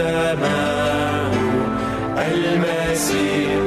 السماء المسيح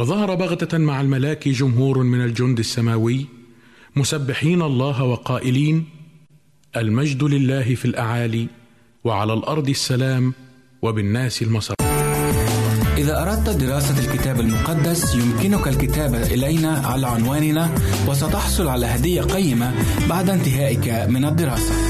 وظهر بغتة مع الملاك جمهور من الجند السماوي مسبحين الله وقائلين المجد لله في الأعالي وعلى الأرض السلام وبالناس المسر إذا أردت دراسة الكتاب المقدس يمكنك الكتابة إلينا على عنواننا وستحصل على هدية قيمة بعد انتهائك من الدراسة.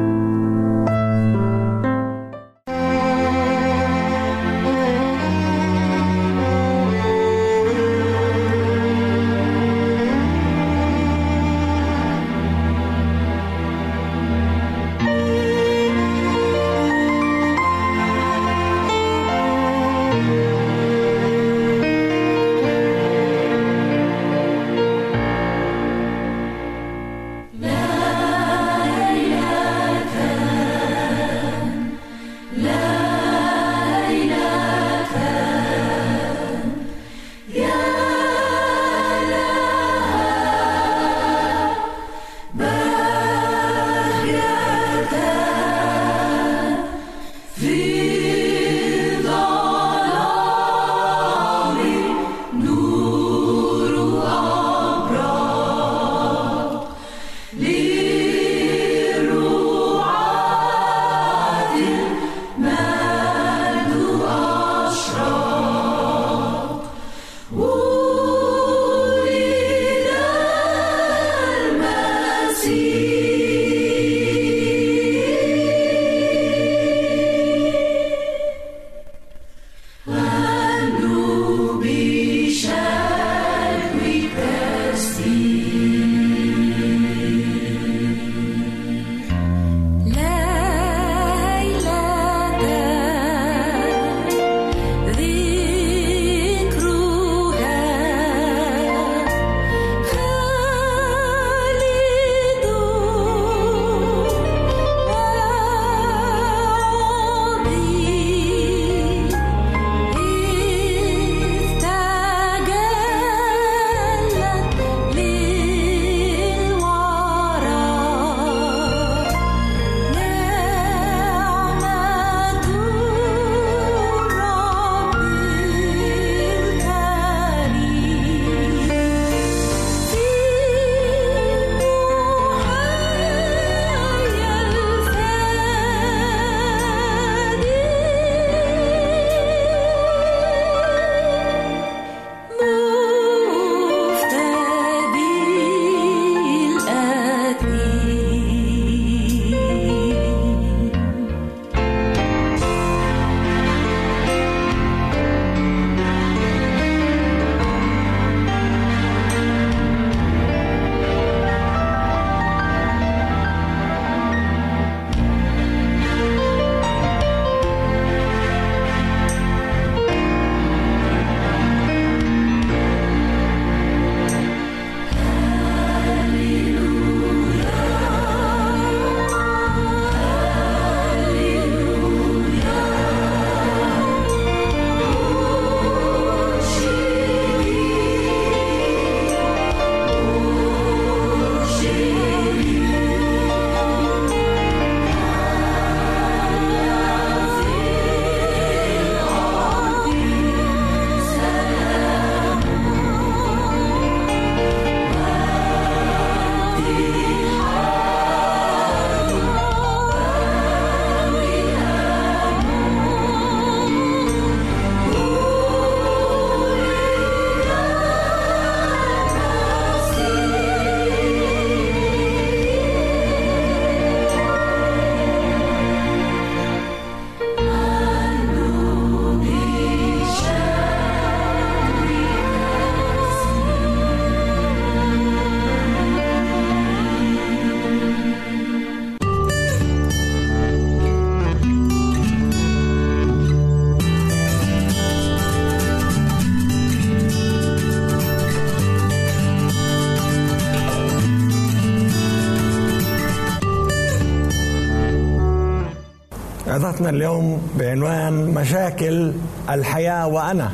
عظتنا اليوم بعنوان مشاكل الحياة وأنا.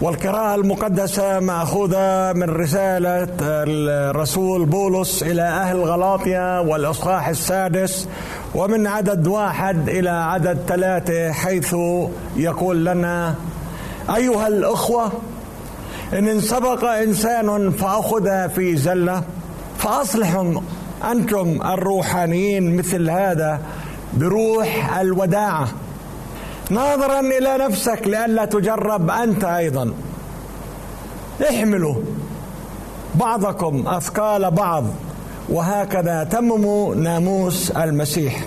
والقراءة المقدسة مأخوذة من رسالة الرسول بولس إلى أهل غلاطيا والإصحاح السادس ومن عدد واحد إلى عدد ثلاثة حيث يقول لنا أيها الأخوة إن سبق إنسان فأخذ في زلة فأصلحوا أنتم الروحانيين مثل هذا بروح الوداعة ناظرا إلى نفسك لئلا تجرب أنت أيضا. احملوا بعضكم أثقال بعض وهكذا تمموا ناموس المسيح.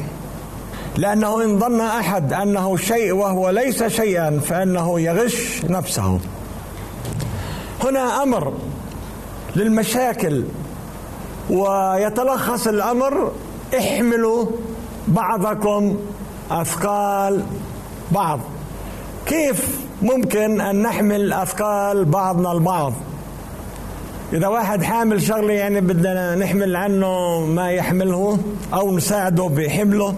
لأنه إن ظن أحد أنه شيء وهو ليس شيئا فإنه يغش نفسه. هنا أمر للمشاكل ويتلخص الأمر احملوا بعضكم أثقال بعض. كيف ممكن أن نحمل أثقال بعضنا البعض؟ إذا واحد حامل شغلة يعني بدنا نحمل عنه ما يحمله أو نساعده بحمله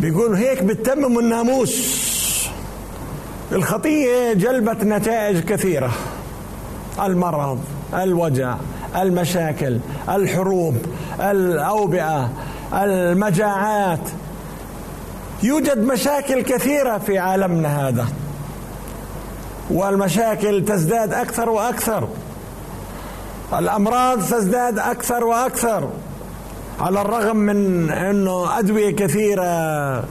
بيقول هيك بتتمم الناموس الخطية جلبت نتائج كثيرة. المرض الوجع المشاكل الحروب الأوبئة المجاعات. يوجد مشاكل كثيرة في عالمنا هذا. والمشاكل تزداد أكثر وأكثر. الأمراض تزداد أكثر وأكثر. على الرغم من إنه أدوية كثيرة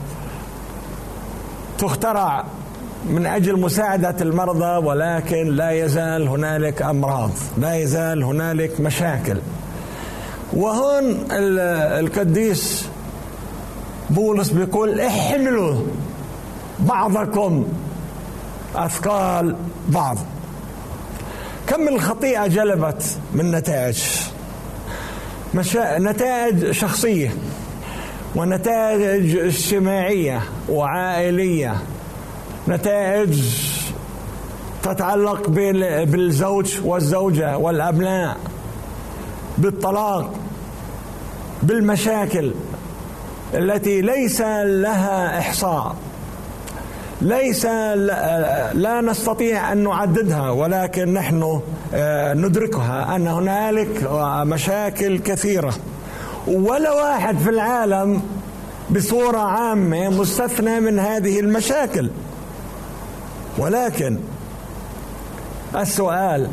تخترع من أجل مساعدة المرضى ولكن لا يزال هنالك أمراض لا يزال هنالك مشاكل. وهون القديس بولس بيقول احملوا بعضكم أثقال بعض. كم الخطيئه جلبت من نتائج. مشا... نتائج شخصية ونتائج اجتماعية وعائلية. نتائج تتعلق بالزوج والزوجة والأبناء. بالطلاق بالمشاكل التي ليس لها إحصاء. ليس لا نستطيع أن نعددها ولكن نحن آه، ندركها أن هنالك مشاكل كثيرة. ولا واحد في العالم بصورة عامة مستثنى من هذه المشاكل. ولكن السؤال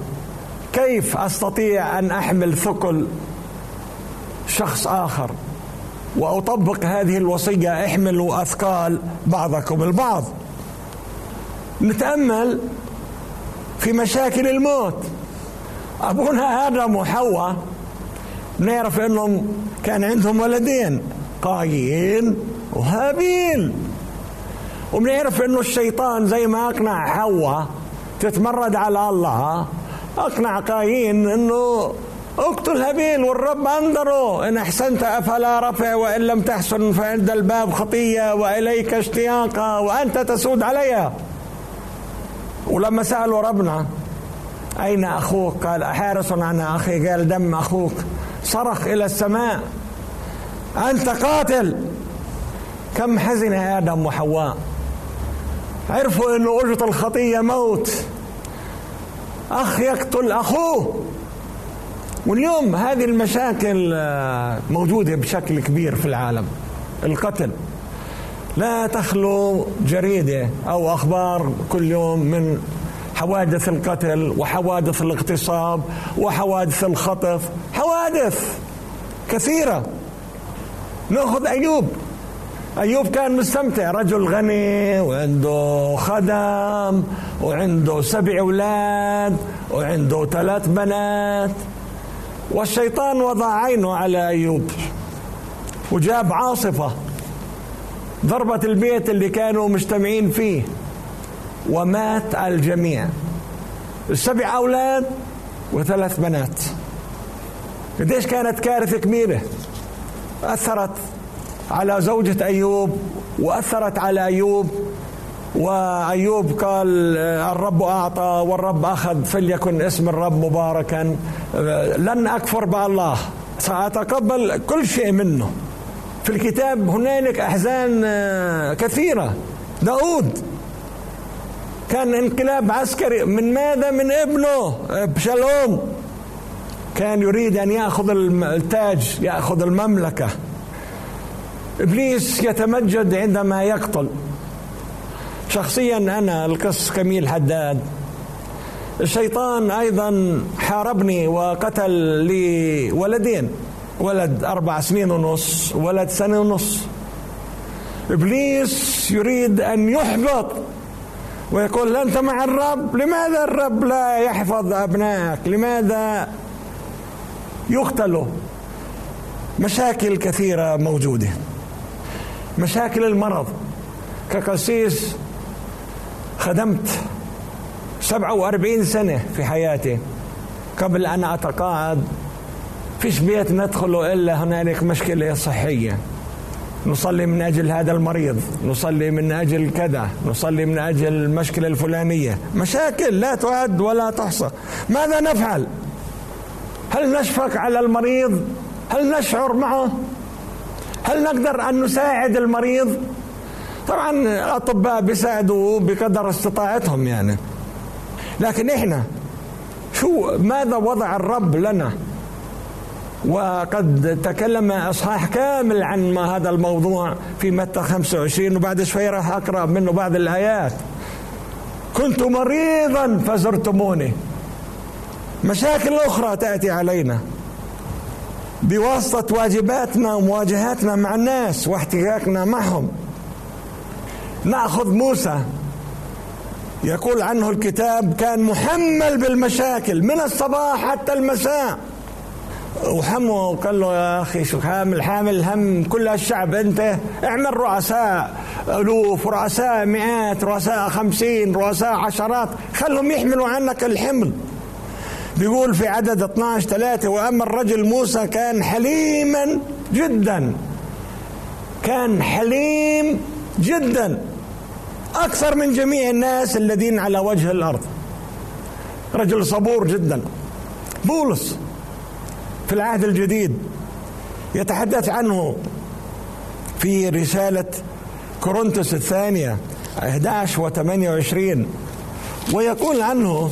كيف أستطيع أن أحمل ثقل شخص آخر وأطبق هذه الوصية احملوا أثقال بعضكم البعض؟ نتأمل في مشاكل الموت. أبونا آدم وحواء نعرف أنهم كان عندهم ولدين قايين وهابيل. وبنعرف انه الشيطان زي ما أقنع حواء تتمرد على الله أقنع قايين إنه اقتل هابيل والرب أنذره. إن أحسنت أفلا رفع وإن لم تحسن فعند الباب خطية وإليك اشتياقا وأنت تسود عليها. ولما سألوا ربنا أين أخوك؟ قال حارس عن أخي. قال دم أخوك. صرخ إلى السماء. أنت قاتل. كم حزن آدم وحواء. عرفوا إنه أجرة الخطية موت. أخ يقتل أخوه. واليوم هذه المشاكل آه، موجودة بشكل كبير في العالم. القتل. لا تخلو جريدة أو أخبار كل يوم من حوادث القتل وحوادث الاغتصاب وحوادث الخطف. حوادث كثيرة. نأخذ أيوب. أيوب كان مستمتع. رجل غني وعنده خدم وعنده سبع أولاد وعنده ثلاث بنات. والشيطان وضع عينه على أيوب وجاب عاصفة ضربت البيت اللي كانوا مجتمعين فيه. ومات الجميع. السبع أولاد وثلاث بنات. قديش كانت كارثة كبيرة؟ أثرت على زوجة أيوب وأثرت على أيوب وأيوب قال الرب أعطى والرب أخذ فليكن اسم الرب مباركا. لن أكفر بالله سأتقبل كل شيء منه. في الكتاب هنالك أحزان كثيرة. داود كان انقلاب عسكري من ماذا؟ من ابنه بشلوم كان يريد أن يأخذ التاج يأخذ المملكة. إبليس يتمجد عندما يقتل. شخصيا أنا القس كميل حداد. الشيطان أيضا حاربني وقتل لي ولدين. ولد أربع سنين ونص ولد سنة ونص. إبليس يريد أن يحبط ويقول أنت مع الرب؟ لماذا الرب لا يحفظ أبنائك؟ لماذا يقتلوا؟ مشاكل كثيرة موجودة. مشاكل المرض. كقسيس خدمت 47 سنة في حياتي. قبل أن أتقاعد فيش بيت ندخله إلا هنالك مشكلة صحية. نصلي من أجل هذا المريض نصلي من أجل كذا نصلي من أجل المشكلة الفلانية. مشاكل لا تعد ولا تحصى. ماذا نفعل؟ هل نشفق على المريض؟ هل نشعر معه؟ هل نقدر أن نساعد المريض؟ طبعا الأطباء بيساعدوا بقدر استطاعتهم يعني. لكن إحنا شو ماذا وضع الرب لنا؟ وقد تكلم إصحاح كامل عن ما هذا الموضوع في متى 25 وبعد شوي راح أقرأ منه بعض الآيات. كنت مريضا فزرتموني. مشاكل أخرى تأتي علينا. بواسطة واجباتنا ومواجهاتنا مع الناس واحتكاكنا معهم. نأخذ موسى يقول عنه الكتاب كان محمل بالمشاكل من الصباح حتى المساء. وحمه وقال له يا أخي شو حامل؟ حامل هم كل الشعب أنت؟ اعمل رؤساء ألوف رؤساء مئات رؤساء خمسين رؤساء عشرات خلهم يحملوا عنك الحمل. بيقول في عدد 12 ثلاثة وأما الرجل موسى كان حليما جدا. كان حليم جدا. أكثر من جميع الناس الذين على وجه الأرض. رجل صبور جدا. بولس في العهد الجديد يتحدث عنه في رسالة كورنثوس الثانية 11 و 28 ويقول عنه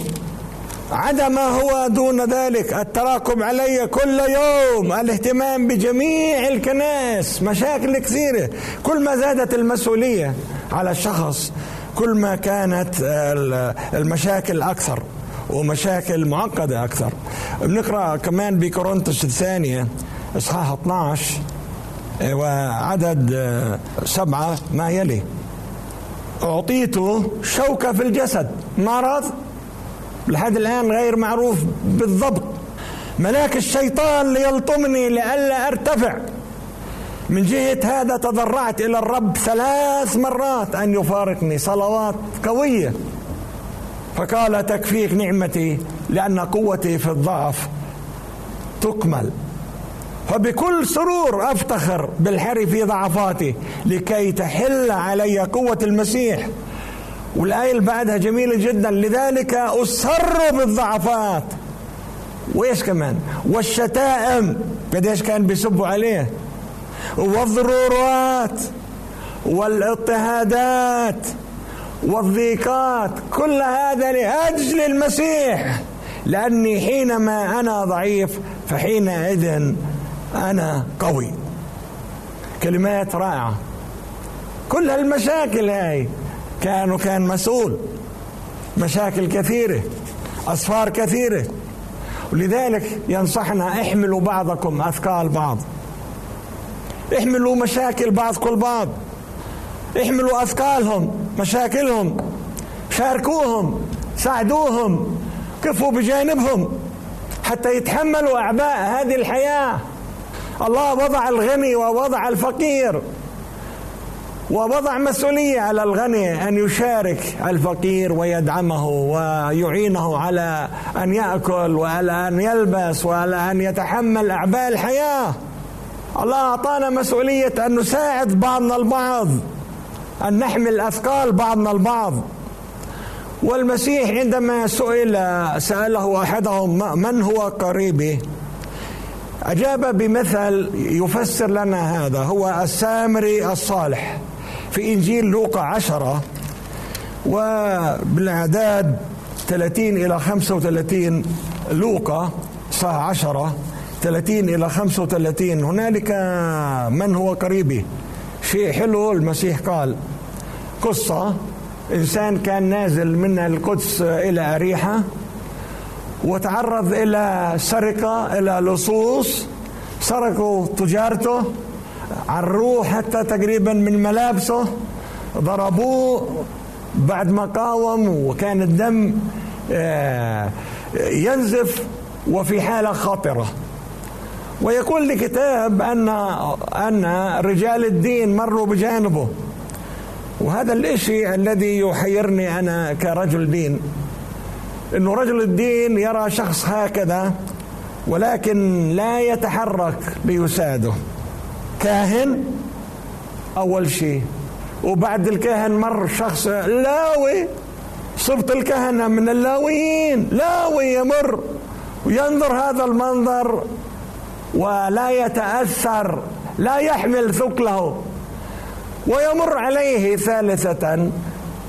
عدا ما هو دون ذلك. التراكم علي كل يوم. الاهتمام بجميع الكنائس مشاكل كثيرة. كل ما زادت المسؤولية على الشخص كل ما كانت المشاكل أكثر ومشاكل معقدة أكثر. بنقرأ كمان بكورنثوس الثانية إصحاح 12 وعدد سبعة ما يلي. أعطيت شوكة في الجسد. مرض؟ لحد الآن غير معروف بالضبط. ملاك الشيطان ليلطمني لئلا أرتفع. من جهة هذا تضرعت إلى الرب ثلاث مرات أن يفارقني صلوات قوية. فقال تكفيك نعمتي لأن قوتي في الضعف تكمل. فبكل سرور أفتخر بالحر في ضعفاتي لكي تحل علي قوة المسيح. والآية اللي بعدها جميلة جدا لذلك أسر بالضعفات. وإيش كمان؟ والشتائم. قديش كان بيسبوا عليه؟ والضرورات والاضطهادات والضيقات. كل هذا لأجل المسيح. لأني حينما أنا ضعيف فحينئذ أنا قوي. كلمات رائعة. كل هالمشاكل هاي. كانوا كان مسؤول. مشاكل كثيرة أسفار كثيرة. ولذلك ينصحنا احملوا بعضكم أثقال بعض. احملوا مشاكل بعضكم البعض احملوا أثقالهم مشاكلهم. شاركوهم ساعدوهم كفوا بجانبهم حتى يتحملوا أعباء هذه الحياة. الله وضع الغني ووضع الفقير. ووضع مسؤولية على الغني أن يشارك الفقير ويدعمه ويعينه على أن يأكل وعلى أن يلبس وعلى أن يتحمل أعباء الحياة. الله أعطانا مسؤولية أن نساعد بعضنا البعض أن نحمل أثقال بعضنا البعض. والمسيح عندما سئل سأله أحدهم من هو قريبي؟ أجاب بمثل يفسر لنا هذا هو السامري الصالح. في إنجيل لوقا عشرة وبالأعداد 30 إلى 35 لوقا صح عشرة 30 إلى 35 هنالك من هو قريبي؟ شيء حلو المسيح قال قصة إنسان كان نازل من القدس إلى أريحة وتعرض إلى سرقة إلى لصوص سرقوا تجارته عروه حتى تقريبا من ملابسه ضربوه بعد ما قاوم وكان الدم آه، ينزف وفي حالة خطرة ويقول الكتاب أن أن رجال الدين مروا بجانبه. وهذا الإشي الذي يحيرني أنا كرجل دين أنه رجل الدين يرى شخص هكذا ولكن لا يتحرك ليساعده. كاهن؟ أول شيء. وبعد الكاهن مر شخص لاوي. صبت الكهنة من اللاويين. لاوي يمر. وينظر هذا المنظر ولا يتأثر لا يحمل ثقله. ويمر عليه ثالثة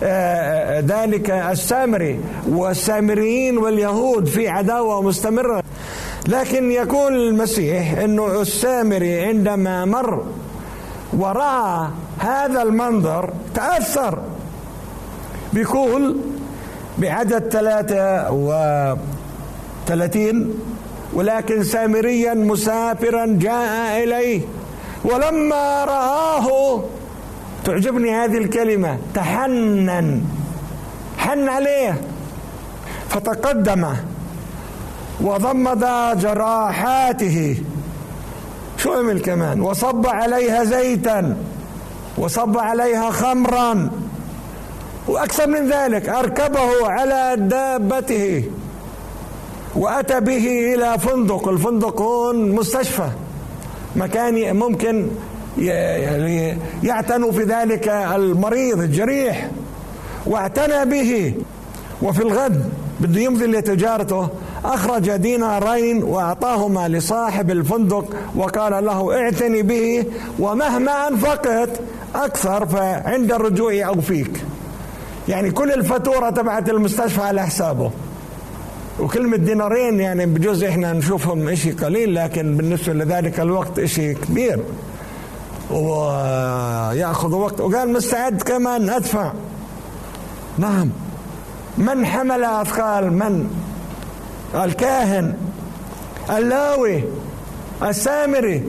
آه، ذلك السامري. والسامريين واليهود في عداوة مستمرة. لكن يقول المسيح إنه السامري عندما مر ورأى هذا المنظر تأثر. بيقول بعدد ثلاثة وثلاثين ولكن سامريا مسافرا جاء إليه ولما رآه تعجبني هذه الكلمة تحنن حن عليه فتقدم. وضمد جراحاته. شو عمل كمان؟ وصب عليها زيتا. وصب عليها خمرا. وأكثر من ذلك أركبه على دابته. وأتى به إلى فندق. الفندق هون مستشفى. مكان ممكن يعني يعتنوا في ذلك المريض الجريح. واعتنى به. وفي الغد بده يمضي لتجارته. أخرج دينارين وأعطاهما لصاحب الفندق وقال له اعتني به ومهما أنفقت أكثر فعند الرجوع أوفيك. يعني كل الفاتورة تبعت المستشفى على حسابه. وكلمة دينارين يعني بجوز إحنا نشوفهم إشي قليل لكن بالنسبة لذلك الوقت إشي كبير. ويأخذ وقت وقال مستعد كمان أدفع. نعم. من حمل أثقال؟ من؟ الكاهن اللاوي السامري.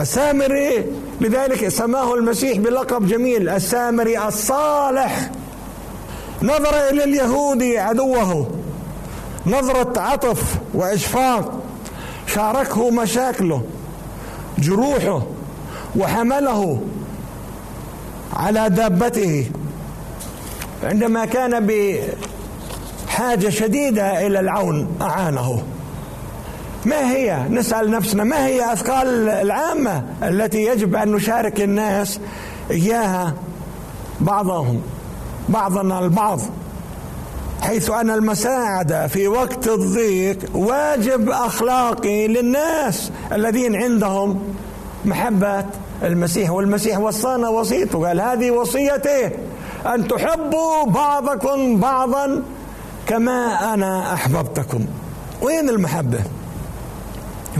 السامري لذلك سماه المسيح بلقب جميل السامري الصالح. نظر إلى اليهودي عدوه. نظرة عطف وإشفاق. شاركه مشاكله جروحه وحمله على دابته. عندما كان بحاجة شديدة إلى العون أعانه. ما هي؟ نسأل نفسنا ما هي أثقال العامة التي يجب أن نشارك الناس إياها بعضهم بعضنا البعض؟ حيث أن المساعدة في وقت الضيق واجب أخلاقي للناس الذين عندهم محبة المسيح والمسيح وصانا وصيته قال هذه وصيته أن تحبوا بعضكم بعضا كما أنا أحببتكم. وين المحبة؟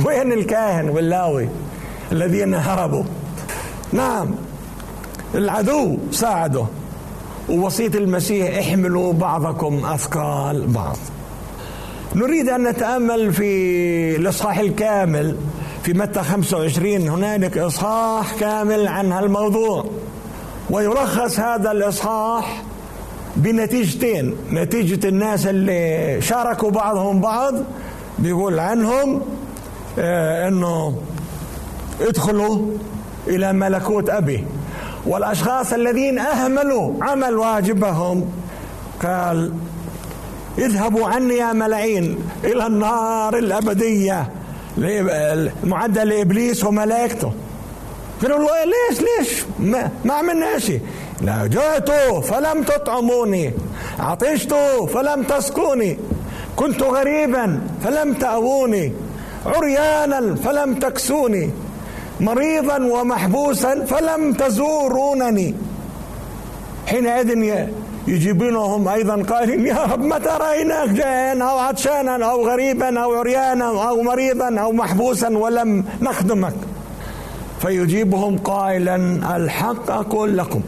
وين الكاهن واللاوي الذين هربوا؟ نعم العدو ساعده ووصية المسيح احملوا بعضكم أثقال بعض. نريد أن نتأمل في الإصحاح الكامل في متى 25 هنالك إصحاح كامل عن هالموضوع. ويلخص هذا الإصحاح بنتيجتين. نتيجة الناس اللي شاركوا بعضهم بعض بيقول عنهم آه إنه ادخلوا إلى ملكوت أبي. والأشخاص الذين أهملوا عمل واجبهم قال اذهبوا عني يا ملاعين إلى النار الأبدية المعدة لإبليس وملائكته. قالوا له ليش ليش؟ ما, ما عملنا شيء. لا جئت فلم تطعموني. عطشت فلم تسقوني كنت غريبا فلم تأووني. عريانا فلم تكسوني. مريضا ومحبوسا فلم تزورونني. حينئذ يجيبونهم أيضا قائلين يا رب متى رأيناك؟ جائعا أو عطشانا أو غريبا أو عريانا أو مريضا أو محبوسا ولم نخدمك. فيجيبهم قائلا الحق أقول لكم.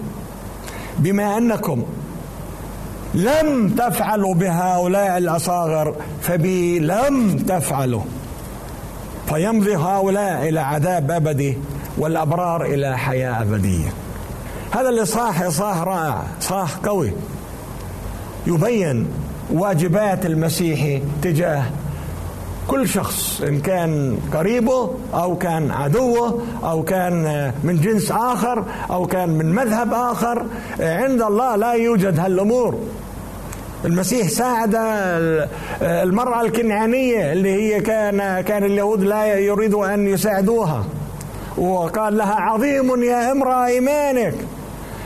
بما أنكم لم تفعلوا بهؤلاء الأصاغر فبي لم تفعلوا. فيمضي هؤلاء إلى عذاب أبدي والأبرار إلى حياة أبدية. هذا الإصحاح إصحاح رائع إصحاح قوي. يبين واجبات المسيحي تجاه كل شخص إن كان قريبه أو كان عدوه أو كان من جنس آخر أو كان من مذهب آخر عند الله لا يوجد هالأمور. المسيح ساعد المرأة الكنعانية اللي هي كان كان اليهود لا يريدوا أن يساعدوها. وقال لها عظيم يا امرأة إيمانك.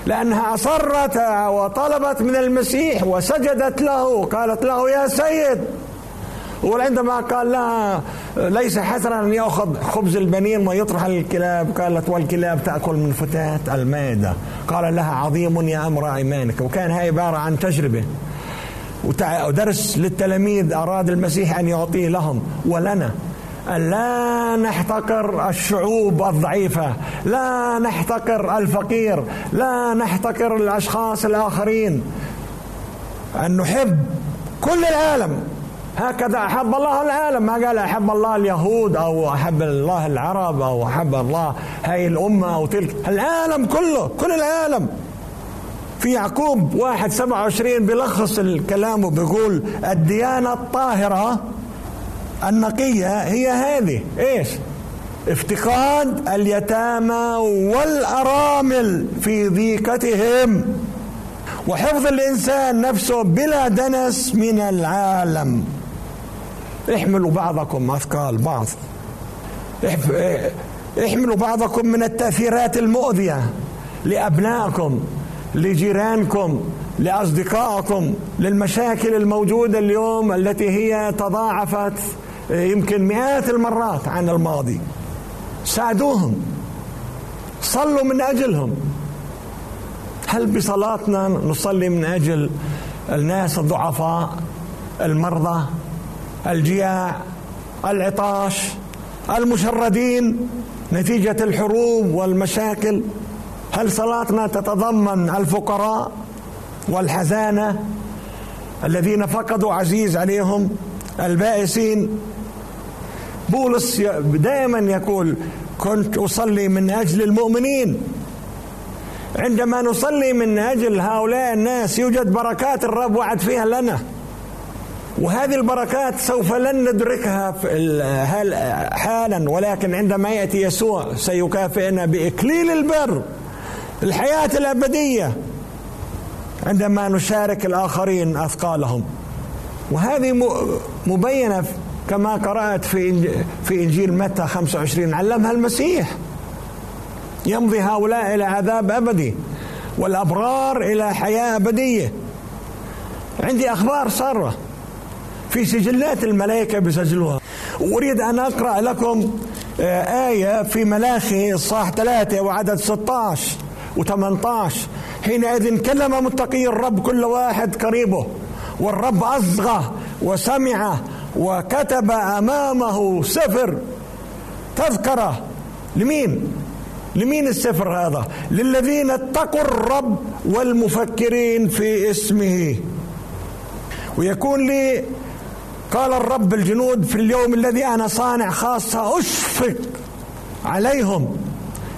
لأنها أصرت وطلبت من المسيح وسجدت له. قالت له يا سيد. وعندما قال لها ليس حسنا أن يأخذ خبز البنين ويطرح الكلاب قالت والكلاب تأكل من فتاة المائدة قال لها عظيم يا أمر إيمانك. وكان هاي عبارة عن تجربة. ودرس للتلاميذ أراد المسيح أن يعطيه لهم. ولنا. لا نحتقر الشعوب الضعيفة. لا نحتقر الفقير. لا نحتقر الأشخاص الآخرين. أن نحب كل العالم. هكذا أحب الله العالم. ما قال أحب الله اليهود أو أحب الله العرب أو أحب الله هاي الأمة أو تلك. العالم كله كل العالم. في يعقوب واحد سبعة وعشرين بيلخص الكلام وبيقول الديانة الطاهرة النقية هي هذه. إيش؟ افتقاد اليتامى والأرامل في ضيقتهم وحفظ الإنسان نفسه بلا دنس من العالم. احملوا بعضكم أثقال بعض. احملوا بعضكم من التأثيرات المؤذية لأبنائكم لجيرانكم لأصدقائكم للمشاكل الموجودة اليوم التي هي تضاعفت يمكن مئات المرات عن الماضي. ساعدوهم. صلوا من أجلهم. هل بصلاتنا نصلي من أجل الناس الضعفاء المرضى؟ الجياع العطاش المشردين نتيجة الحروب والمشاكل. هل صلاتنا تتضمن الفقراء والحزانة الذين فقدوا عزيز عليهم البائسين؟ بولس دائما يقول كنت أصلي من أجل المؤمنين. عندما نصلي من أجل هؤلاء الناس يوجد بركات الرب وعد فيها لنا. وهذه البركات سوف لن ندركها حالا ولكن عندما يأتي يسوع سيكافئنا باكليل البر الحياة الأبدية عندما نشارك الآخرين أثقالهم. وهذه مبينة كما قرأت في في إنجيل متى 25 علمها المسيح. يمضي هؤلاء إلى عذاب أبدي والأبرار إلى حياة أبدية. عندي أخبار سارة. في سجلات الملائكة بسجلوها أريد أن أقرأ لكم آه، آية في ملاخي الصاح ثلاثة وعدد 16 و18 حينئذ كلم متقي الرب كل واحد قريبه والرب أصغى وسمع وكتب أمامه سفر تذكرة لمين؟ لمين السفر هذا؟ للذين اتقوا الرب والمفكرين في اسمه ويكون لي قال الرب الجنود في اليوم الذي أنا صانع خاصة أشفق عليهم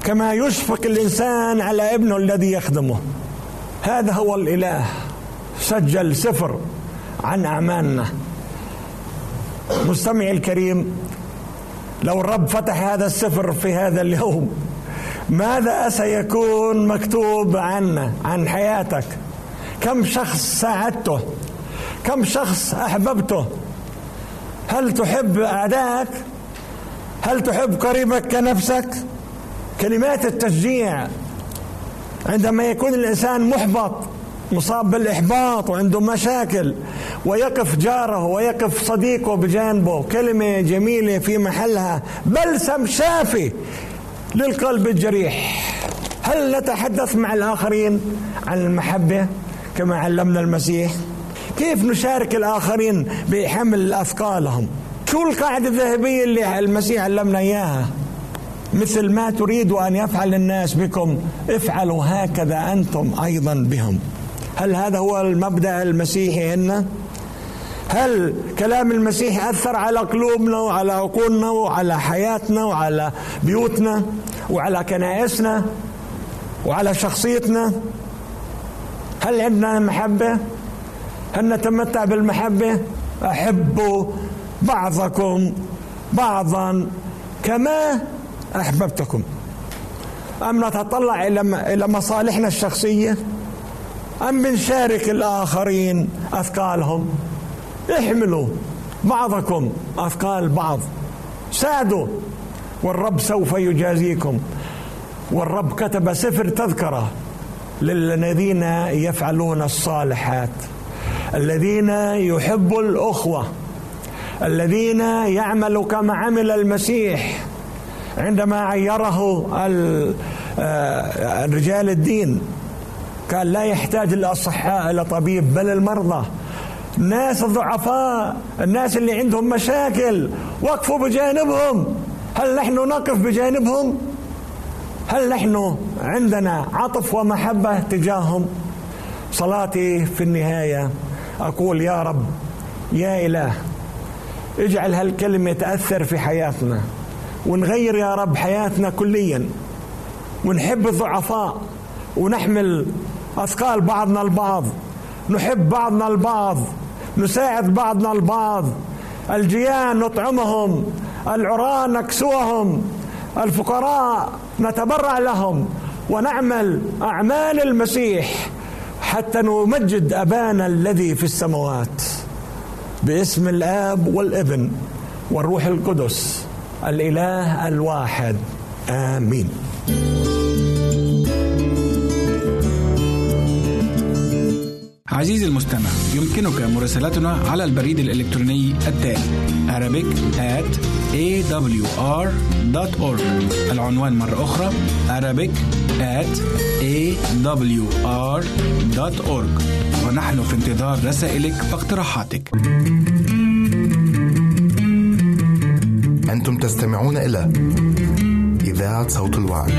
كما يشفق الإنسان على ابنه الذي يخدمه. هذا هو الإله. سجل سفر عن أعمالنا. مستمعي الكريم لو الرب فتح هذا السفر في هذا اليوم ماذا سيكون مكتوب عنا عن حياتك؟ كم شخص ساعدته؟ كم شخص أحببته؟ هل تحب أعدائك هل تحب قريبك كنفسك؟ كلمات التشجيع. عندما يكون الإنسان محبط مصاب بالإحباط وعنده مشاكل ويقف جاره ويقف صديقه بجانبه كلمة جميلة في محلها بلسم شافي للقلب الجريح. هل نتحدث مع الآخرين عن المحبة كما علمنا المسيح؟ كيف نشارك الآخرين بحمل أثقالهم؟ شو القاعدة الذهبية اللي المسيح علمنا إياها؟ مثل ما تريد أن يفعل الناس بكم افعلوا هكذا أنتم أيضا بهم. هل هذا هو المبدأ المسيحي هنا؟ هل كلام المسيح أثر على قلوبنا وعلى عقولنا وعلى حياتنا وعلى بيوتنا وعلى كنائسنا وعلى شخصيتنا؟ هل عندنا محبة؟ هل نتمتع بالمحبة؟ أحبوا بعضكم بعضا كما أحببتكم. أم نتطلع إلى مصالحنا الشخصية؟ أم بنشارك الآخرين أثقالهم؟ احملوا بعضكم أثقال بعض. ساعدوا والرب سوف يجازيكم. والرب كتب سفر تذكرة للذين يفعلون الصالحات. الذين يحبوا الأخوة الذين يعملوا كما عمل المسيح عندما عيره آه، رجال الدين. كان لا يحتاج الأصحاء إلى طبيب بل المرضى. الناس الضعفاء الناس اللي عندهم مشاكل وقفوا بجانبهم. هل نحن نقف بجانبهم؟ هل نحن عندنا عطف ومحبة تجاههم؟ صلاتي في النهاية. أقول يا رب يا إله اجعل هالكلمة تأثر في حياتنا ونغير يا رب حياتنا كليا ونحب الضعفاء ونحمل أثقال بعضنا البعض نحب بعضنا البعض نساعد بعضنا البعض الجيان نطعمهم العراة نكسوهم الفقراء نتبرع لهم ونعمل أعمال المسيح. حتى نمجد أبانا الذي في السماوات باسم الآب والابن والروح القدس الإله الواحد. آمين. عزيزي المستمع يمكنك مراسلتنا على البريد الإلكتروني التالي Arabic at awr.org العنوان مرة أخرى Arabic at awr.org ونحن في انتظار رسائلك واقتراحاتك. أنتم تستمعون إلى إذاعة صوت الوعي.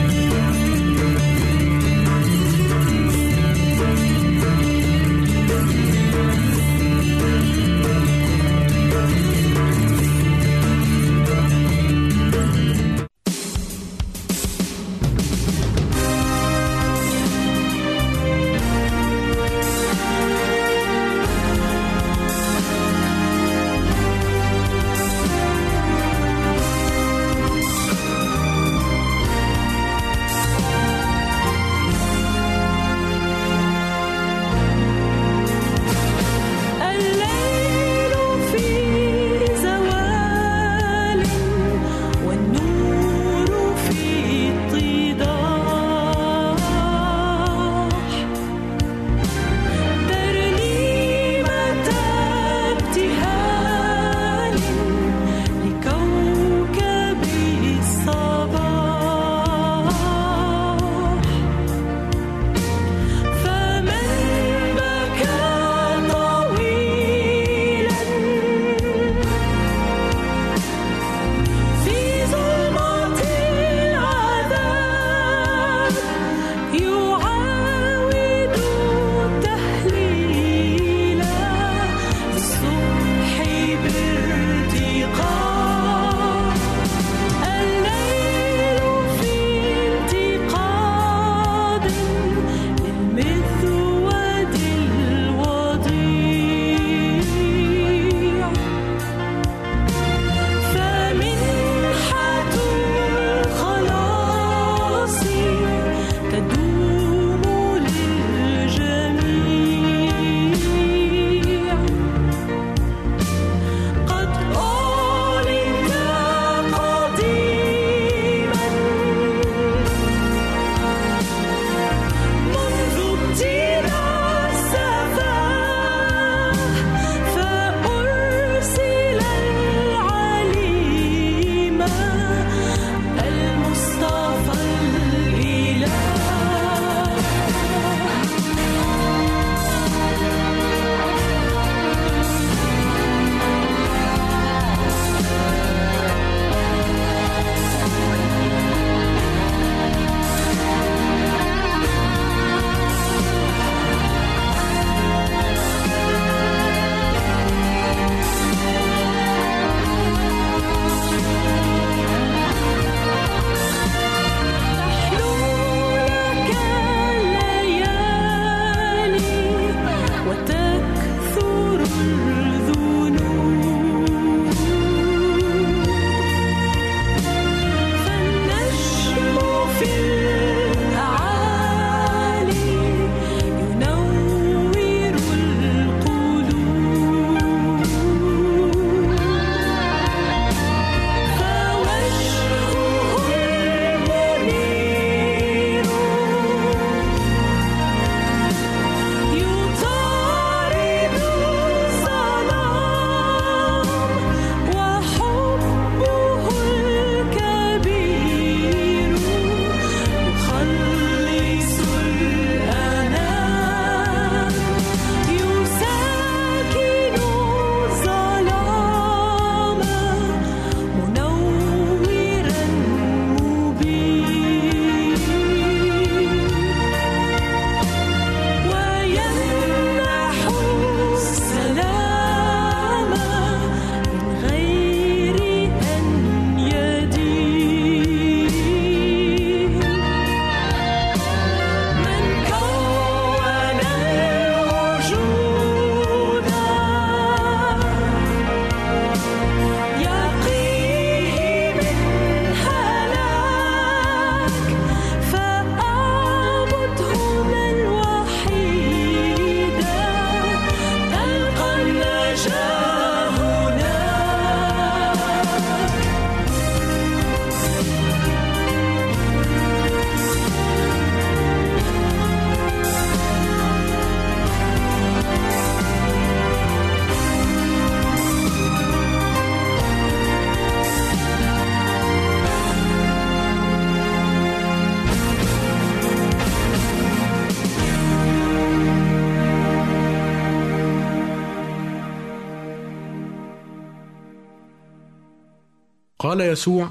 قال يسوع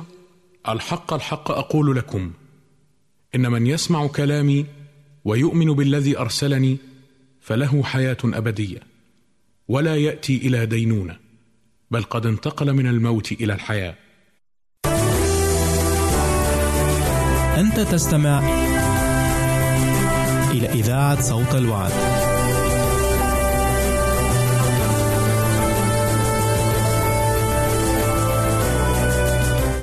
الحق الحق أقول لكم إن من يسمع كلامي ويؤمن بالذي أرسلني فله حياة أبدية ولا يأتي إلى دينونة بل قد انتقل من الموت إلى الحياة أنت تستمع إلى إذاعة صوت الوعد.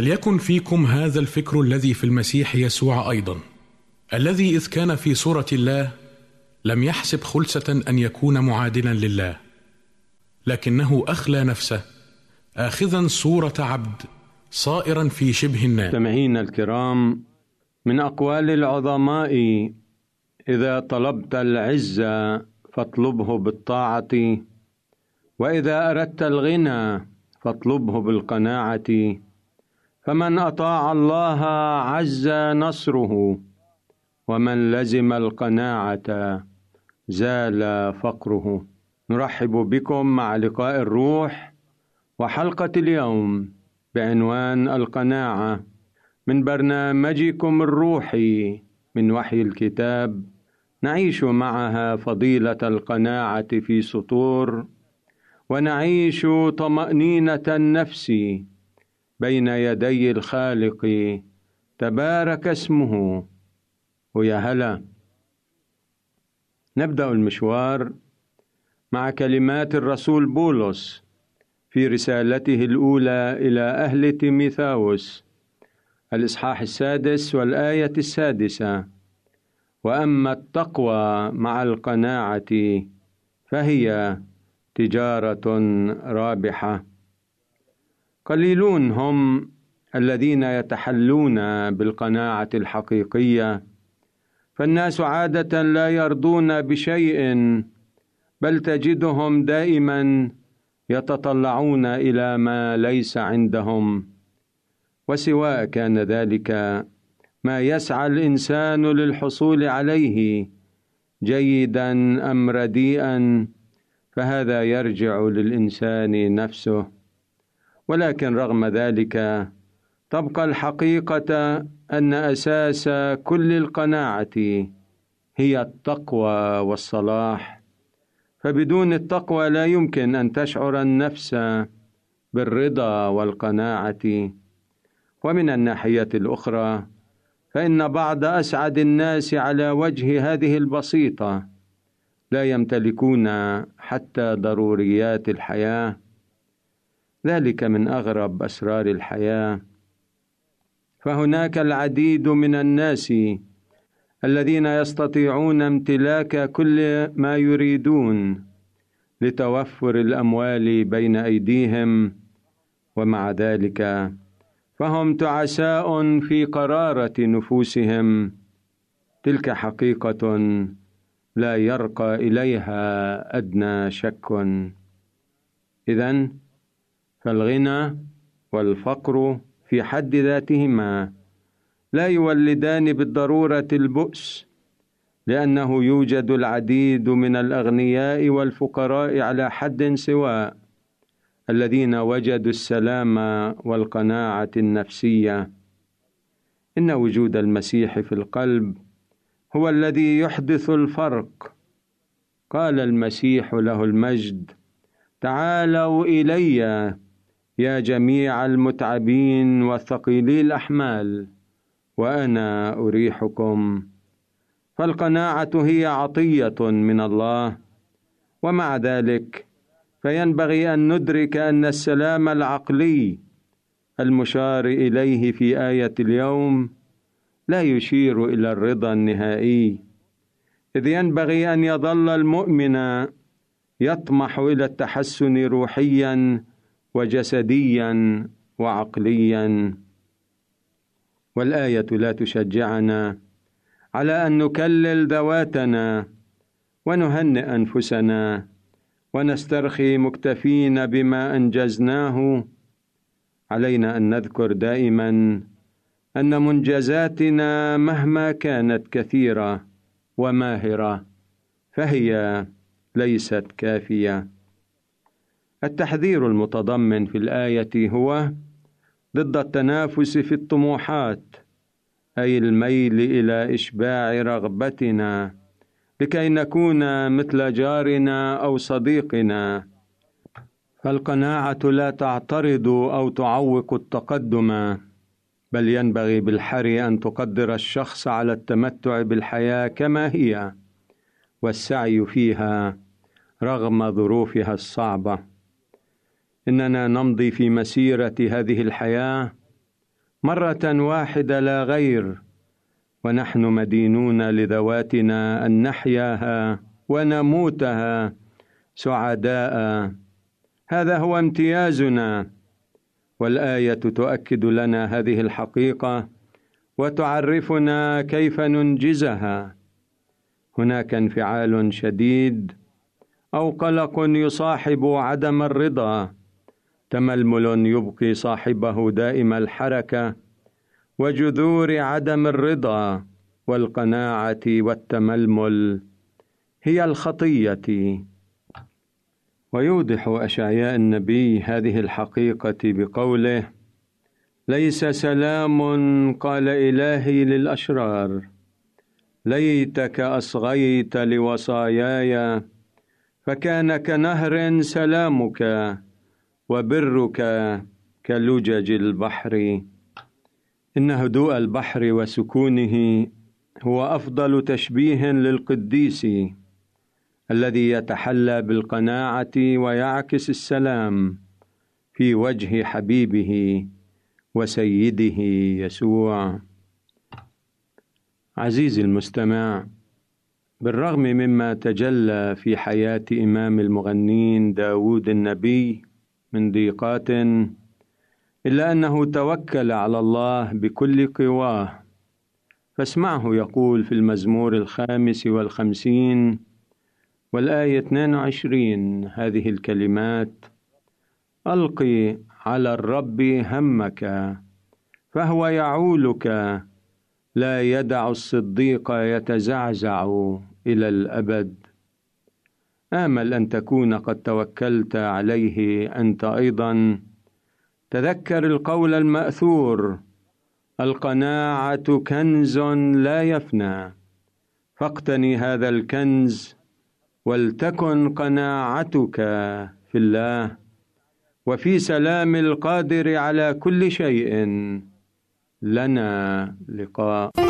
فليكن فيكم هذا الفكر الذي في المسيح يسوع أيضا. الذي إذ كان في صورة الله لم يحسب خلسة أن يكون معادلا لله لكنه أخلى نفسه اخذا صورة عبد صائرا في شبه الناس. مستمعينا الكرام من أقوال العظماء إذا طلبت العزه فاطلبه بالطاعة وإذا أردت الغنى فاطلبه بالقناعة. فمن أطاع الله عز نصره ومن لزم القناعة زال فقره. نرحب بكم مع لقاء الروح وحلقة اليوم بعنوان القناعة. من برنامجكم الروحي من وحي الكتاب. نعيش معها فضيلة القناعة في سطور. ونعيش طمأنينة النفس بين يدي الخالق. تبارك اسمه. ويا هلا. نبدأ المشوار مع كلمات الرسول بولس في رسالته الأولى إلى أهل تيميثاوس. الإصحاح السادس والآية السادسة. وأما التقوى مع القناعة فهي تجارة رابحة. قليلون هم الذين يتحلون بالقناعة الحقيقية. فالناس عادة لا يرضون بشيء بل تجدهم دائما يتطلعون إلى ما ليس عندهم. وسواء كان ذلك ما يسعى الإنسان للحصول عليه جيدا أم رديئا فهذا يرجع للإنسان نفسه. ولكن رغم ذلك تبقى الحقيقة أن أساس كل القناعة هي التقوى والصلاح. فبدون التقوى لا يمكن أن تشعر النفس بالرضا والقناعة. ومن الناحية الأخرى فإن بعض أسعد الناس على وجه هذه البسيطة لا يمتلكون حتى ضروريات الحياة. ذلك من أغرب أسرار الحياة. فهناك العديد من الناس الذين يستطيعون امتلاك كل ما يريدون لتوفر الأموال بين أيديهم ومع ذلك فهم تعساء في قرارة نفوسهم. تلك حقيقة لا يرقى إليها أدنى شك. اذا فالغنى والفقر في حد ذاتهما لا يولدان بالضرورة البؤس لأنه يوجد العديد من الأغنياء والفقراء على حد سواء الذين وجدوا السلام والقناعة النفسية. إن وجود المسيح في القلب هو الذي يحدث الفرق. قال المسيح له المجد تعالوا إلي يا جميع المتعبين والثقيلي الأحمال وأنا أريحكم. فالقناعة هي عطية من الله ومع ذلك فينبغي أن ندرك أن السلام العقلي المشار إليه في آية اليوم لا يشير إلى الرضا النهائي إذ ينبغي أن يظل المؤمن يطمح إلى التحسن روحيا وجسديا وعقليا. والآية لا تشجعنا على أن نكلل ذواتنا ونهنئ أنفسنا ونسترخي مكتفين بما أنجزناه. علينا أن نذكر دائما أن منجزاتنا مهما كانت كثيرة وماهرة فهي ليست كافية. التحذير المتضمن في الآية هو ضد التنافس في الطموحات أي الميل إلى إشباع رغبتنا لكي نكون مثل جارنا أو صديقنا. فالقناعة لا تعترض أو تعوق التقدم بل ينبغي بالحري أن تقدر الشخص على التمتع بالحياة كما هي والسعي فيها رغم ظروفها الصعبة. إننا نمضي في مسيرة هذه الحياة مرة واحدة لا غير ونحن مدينون لذواتنا أن نحياها ونموتها سعداء. هذا هو امتيازنا. والآية تؤكد لنا هذه الحقيقة وتعرفنا كيف ننجزها. هناك انفعال شديد أو قلق يصاحب عدم الرضا. تململ يبقي صاحبه دائم الحركة وجذور عدم الرضا والقناعة والتململ هي الخطية. ويوضح أشعياء النبي هذه الحقيقة بقوله ليس سلام قال إلهي للأشرار. ليتك أصغيت لوصاياي فكان كنهر سلامك. وبرك كلجج البحر. إن هدوء البحر وسكونه هو أفضل تشبيه للقديس الذي يتحلى بالقناعة ويعكس السلام في وجه حبيبه وسيده يسوع. عزيزي المستمع بالرغم مما تجلى في حياة إمام المغنين داود النبي من ضيقات إلا أنه توكل على الله بكل قواه. فاسمعه يقول في المزمور الخامس والخمسين والآية 22 هذه الكلمات ألقي على الرب همك فهو يعولك. لا يدع الصديق يتزعزع إلى الأبد. آمل أن تكون قد توكلت عليه أنت أيضا. تذكر القول المأثور القناعة كنز لا يفنى. فاقتني هذا الكنز ولتكن قناعتك في الله. وفي سلام القادر على كل شيء لنا لقاء.